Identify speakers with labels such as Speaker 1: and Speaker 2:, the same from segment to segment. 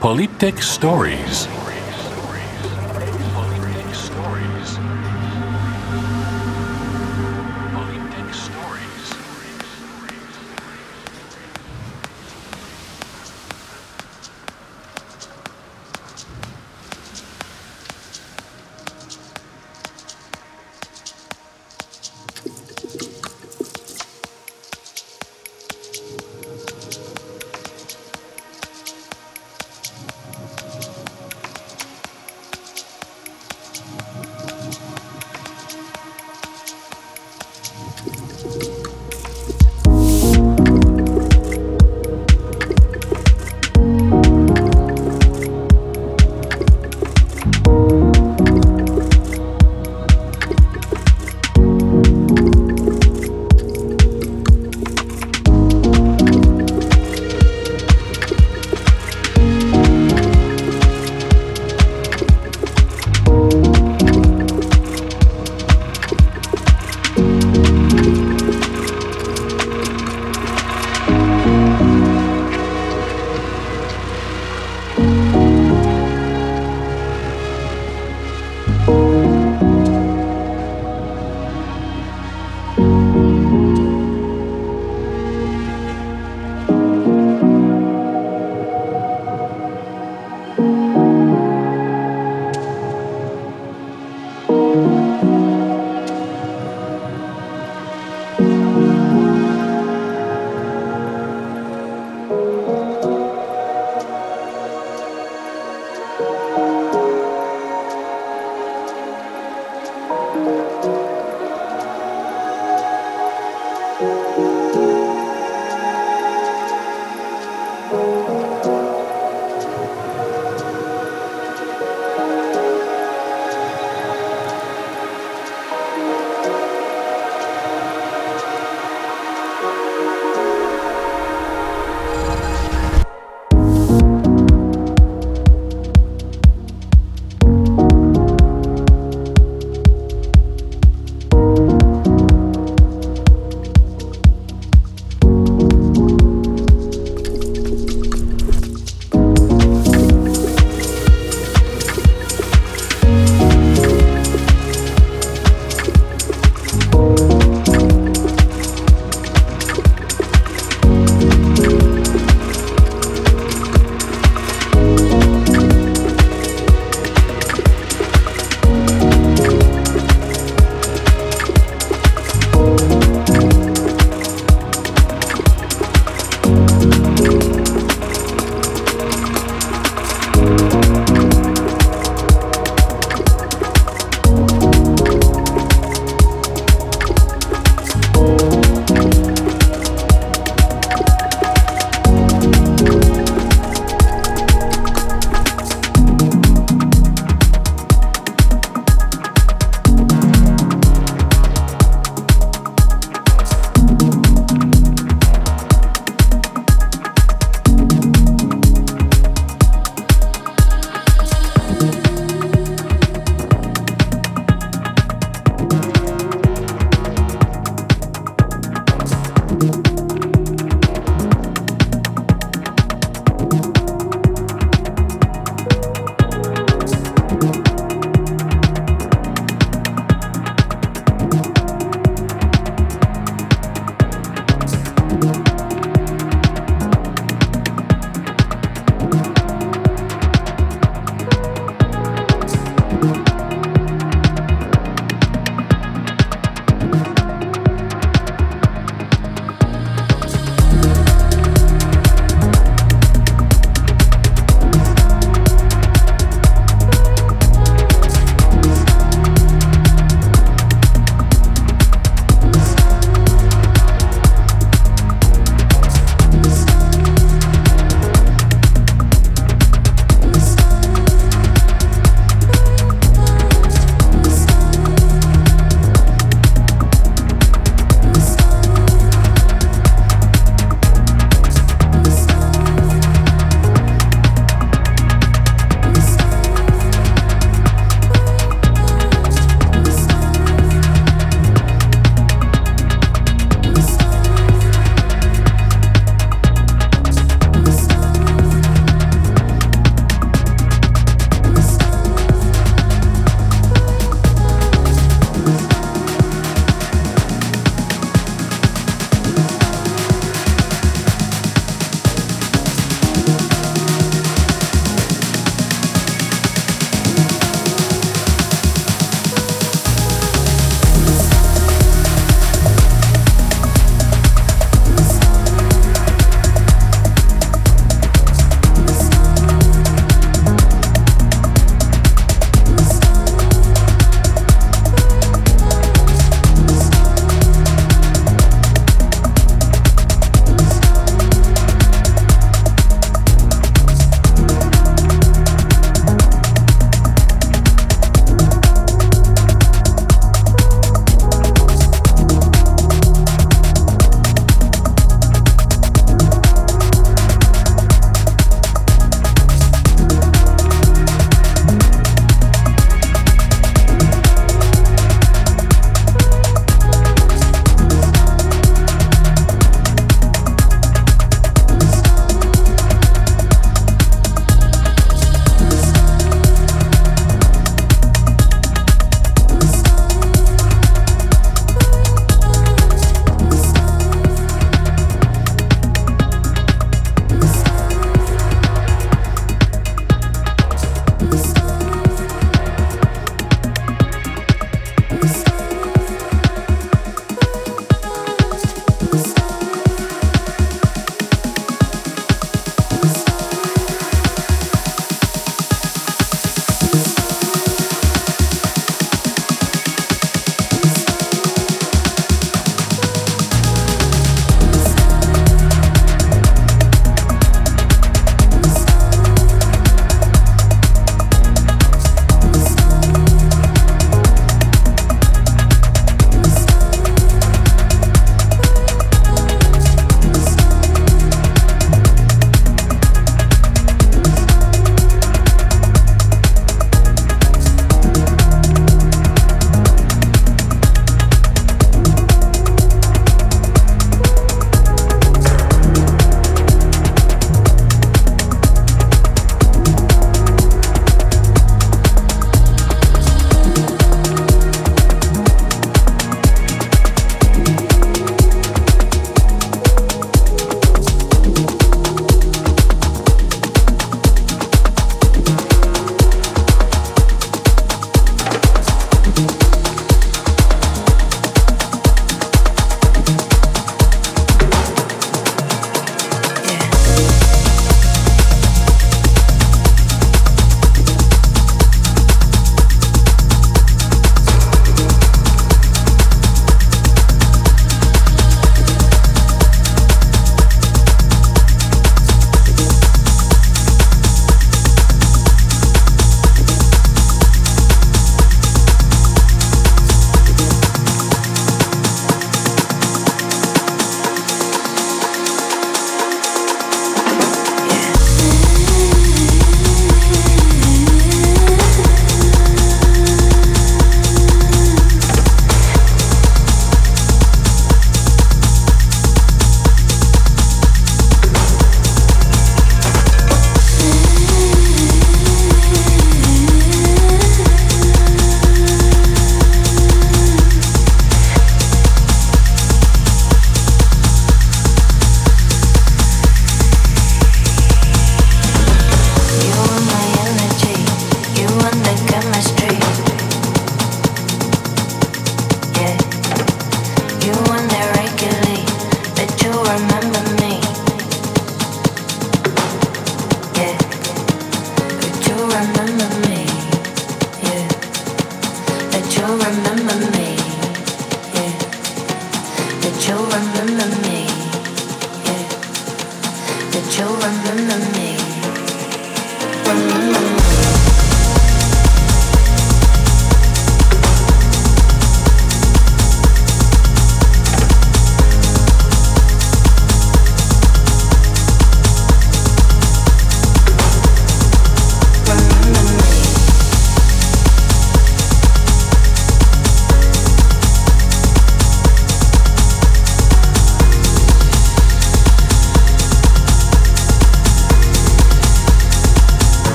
Speaker 1: Polyptych Stories.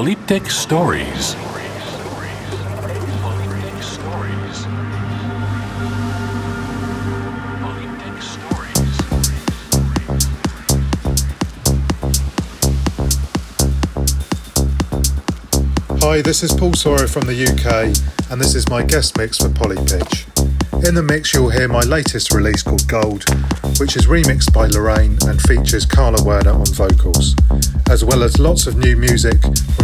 Speaker 1: Polyptych Stories.
Speaker 2: Hi, this is Paul Sawyer from the UK, and this is my guest mix for Polyptych. In the mix, you'll hear my latest release called Gold, which is remixed by LORRAINNE and features Carla Werner on vocals, as well as lots of new music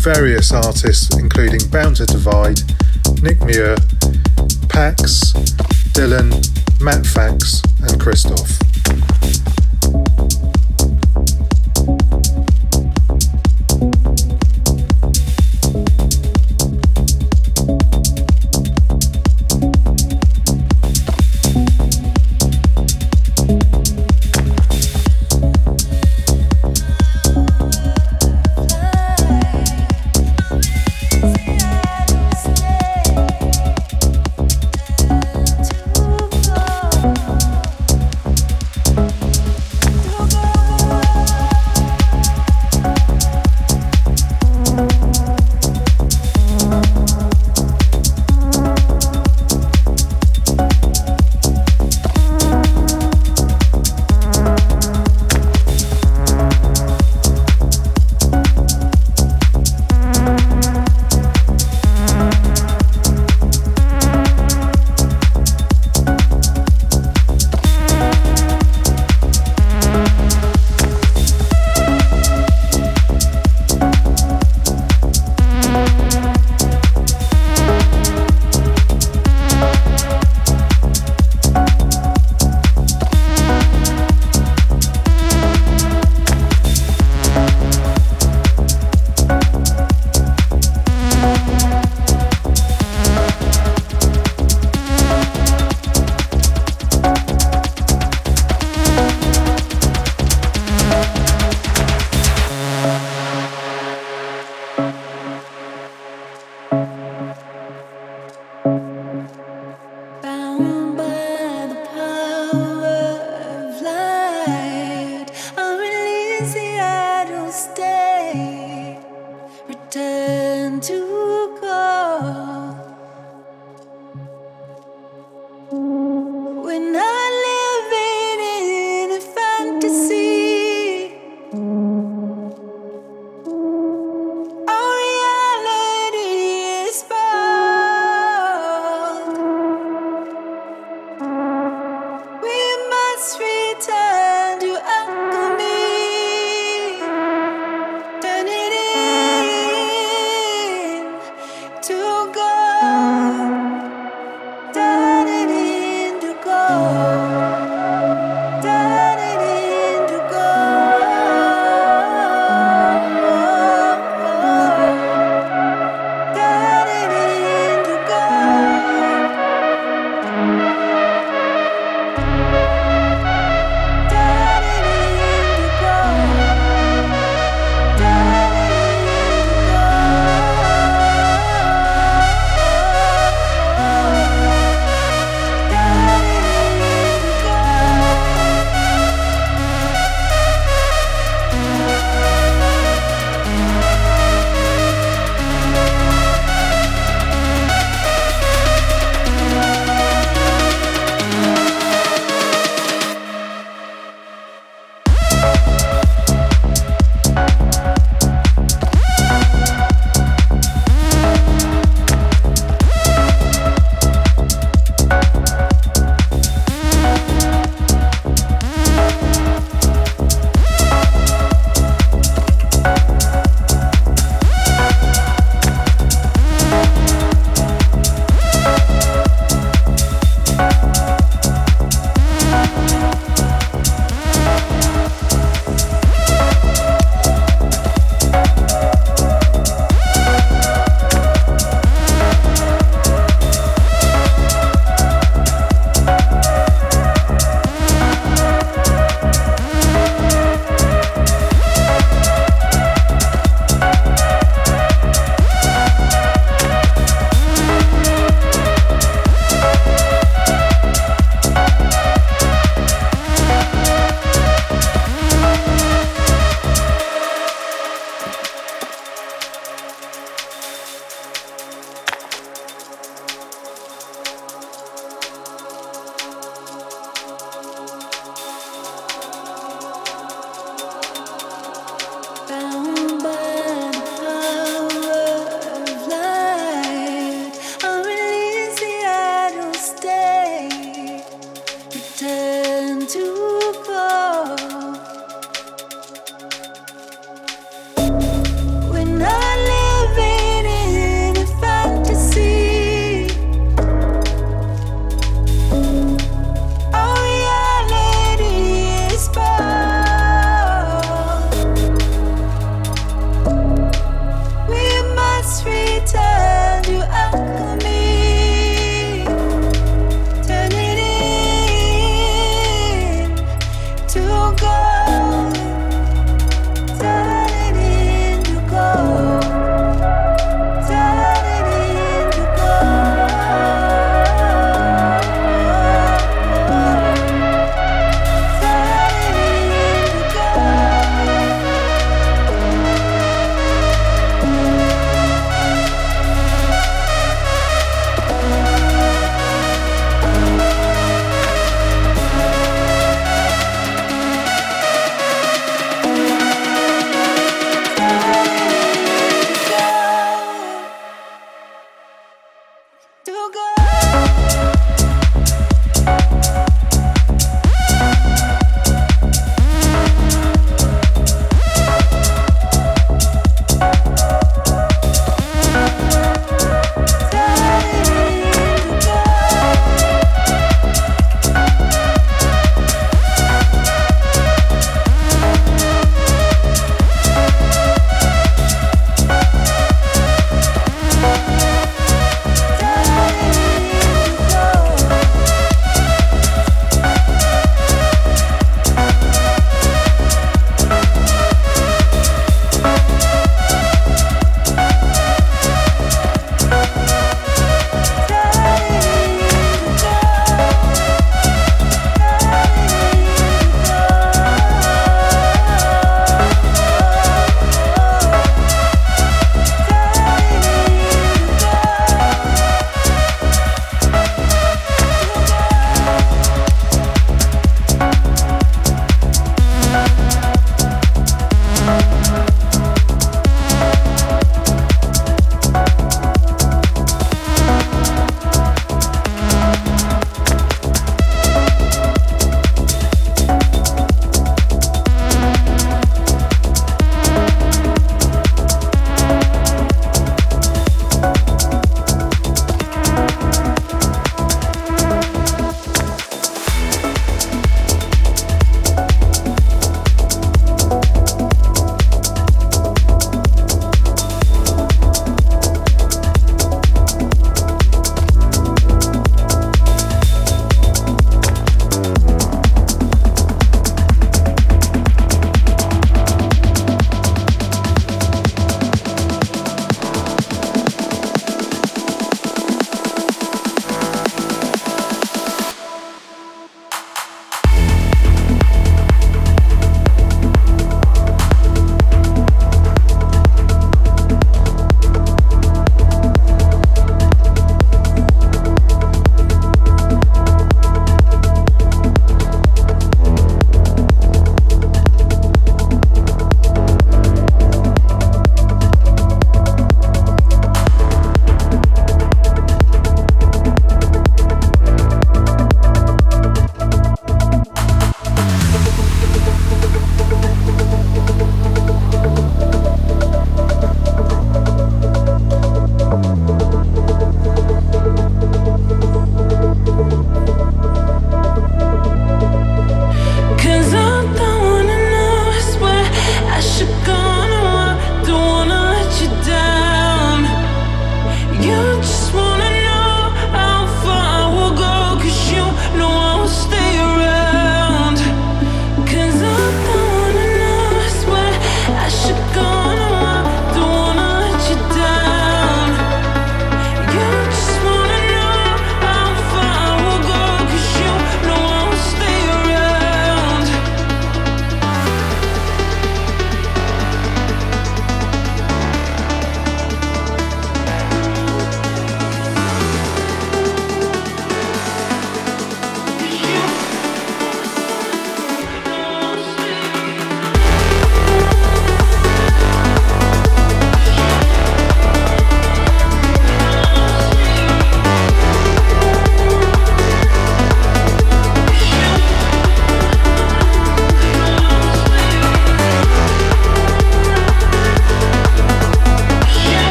Speaker 2: various artists, including Bound to Divide, Nick Muir, PAAX, Dylhen, Matt Fax, and
Speaker 1: Cristoph.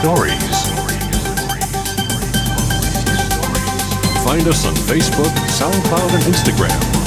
Speaker 1: Stories. Find us on Facebook, SoundCloud, and Instagram.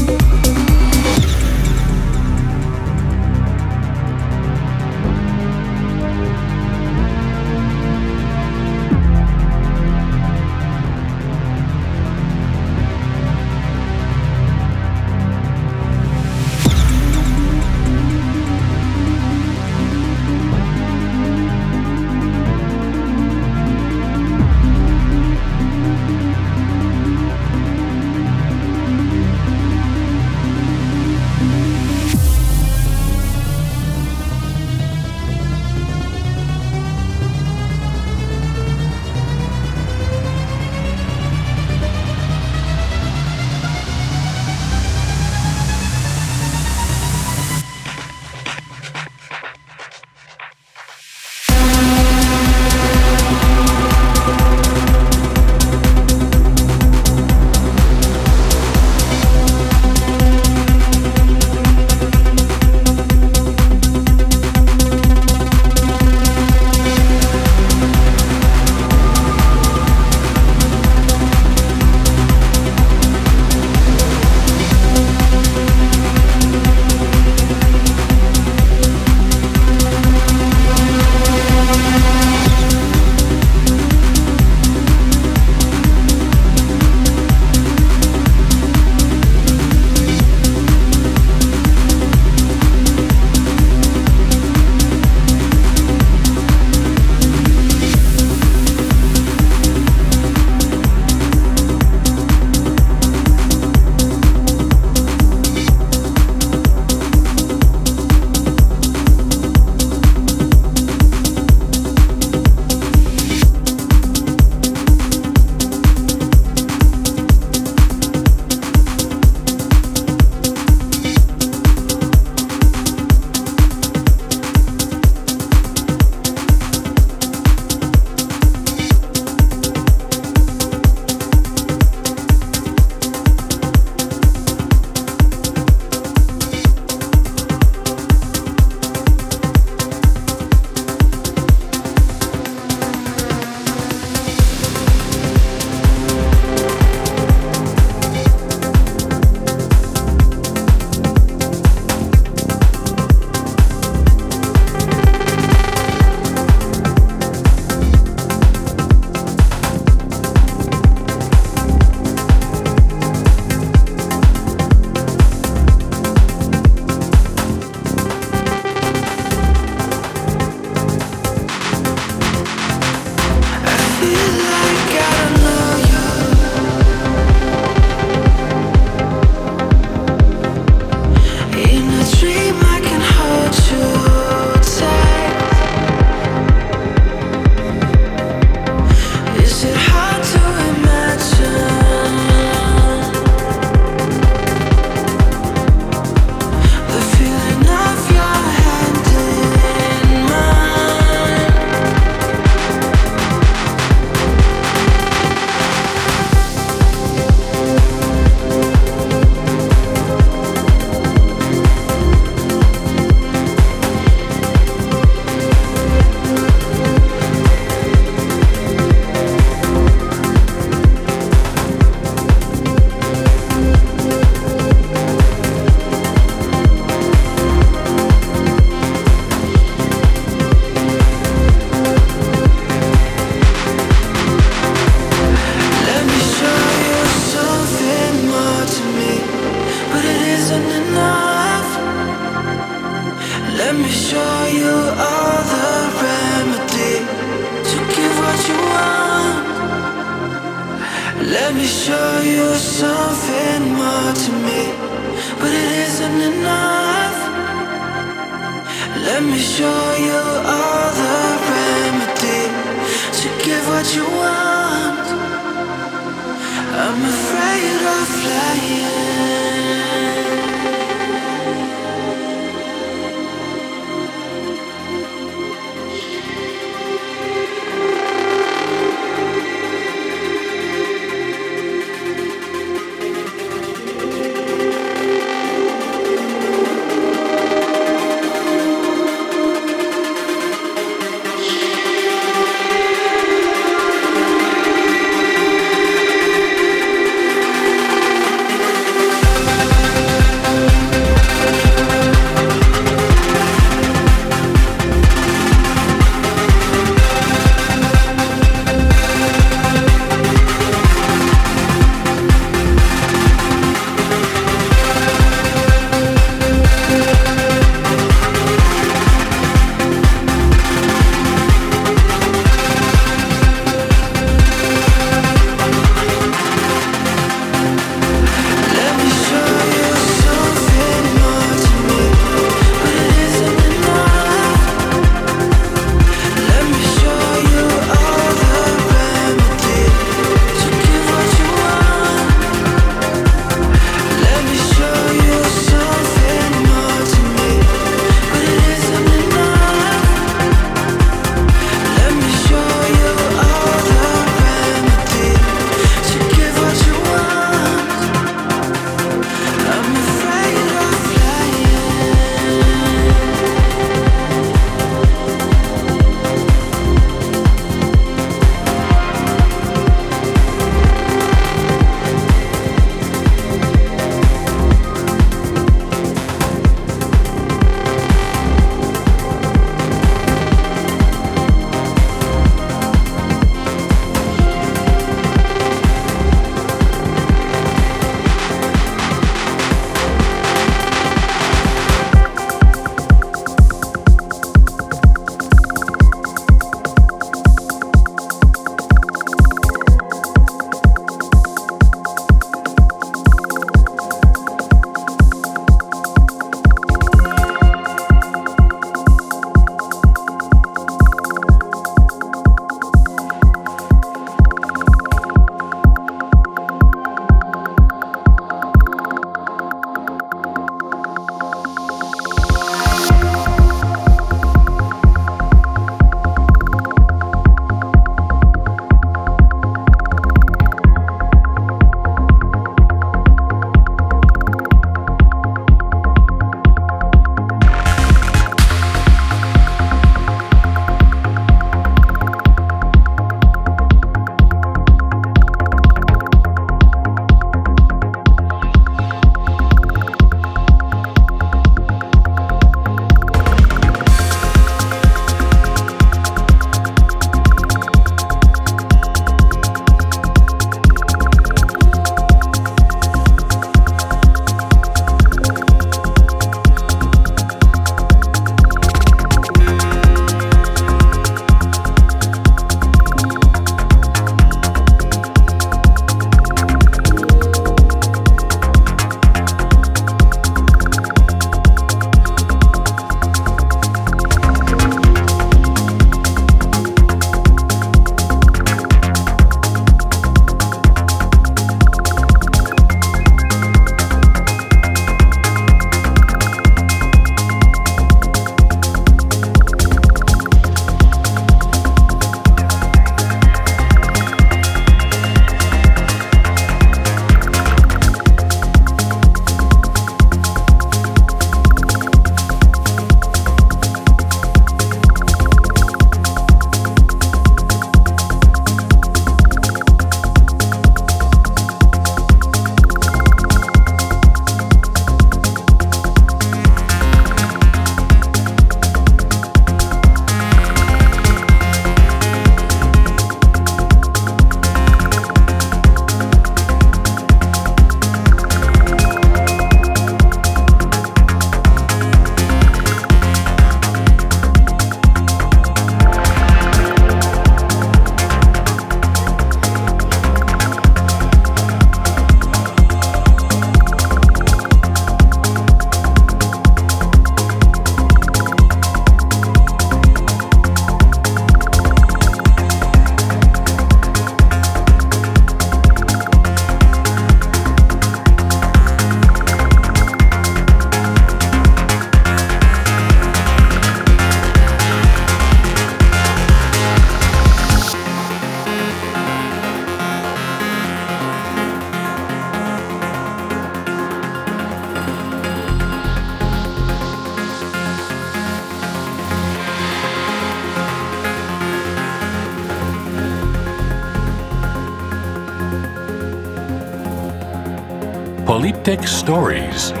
Speaker 1: Stories.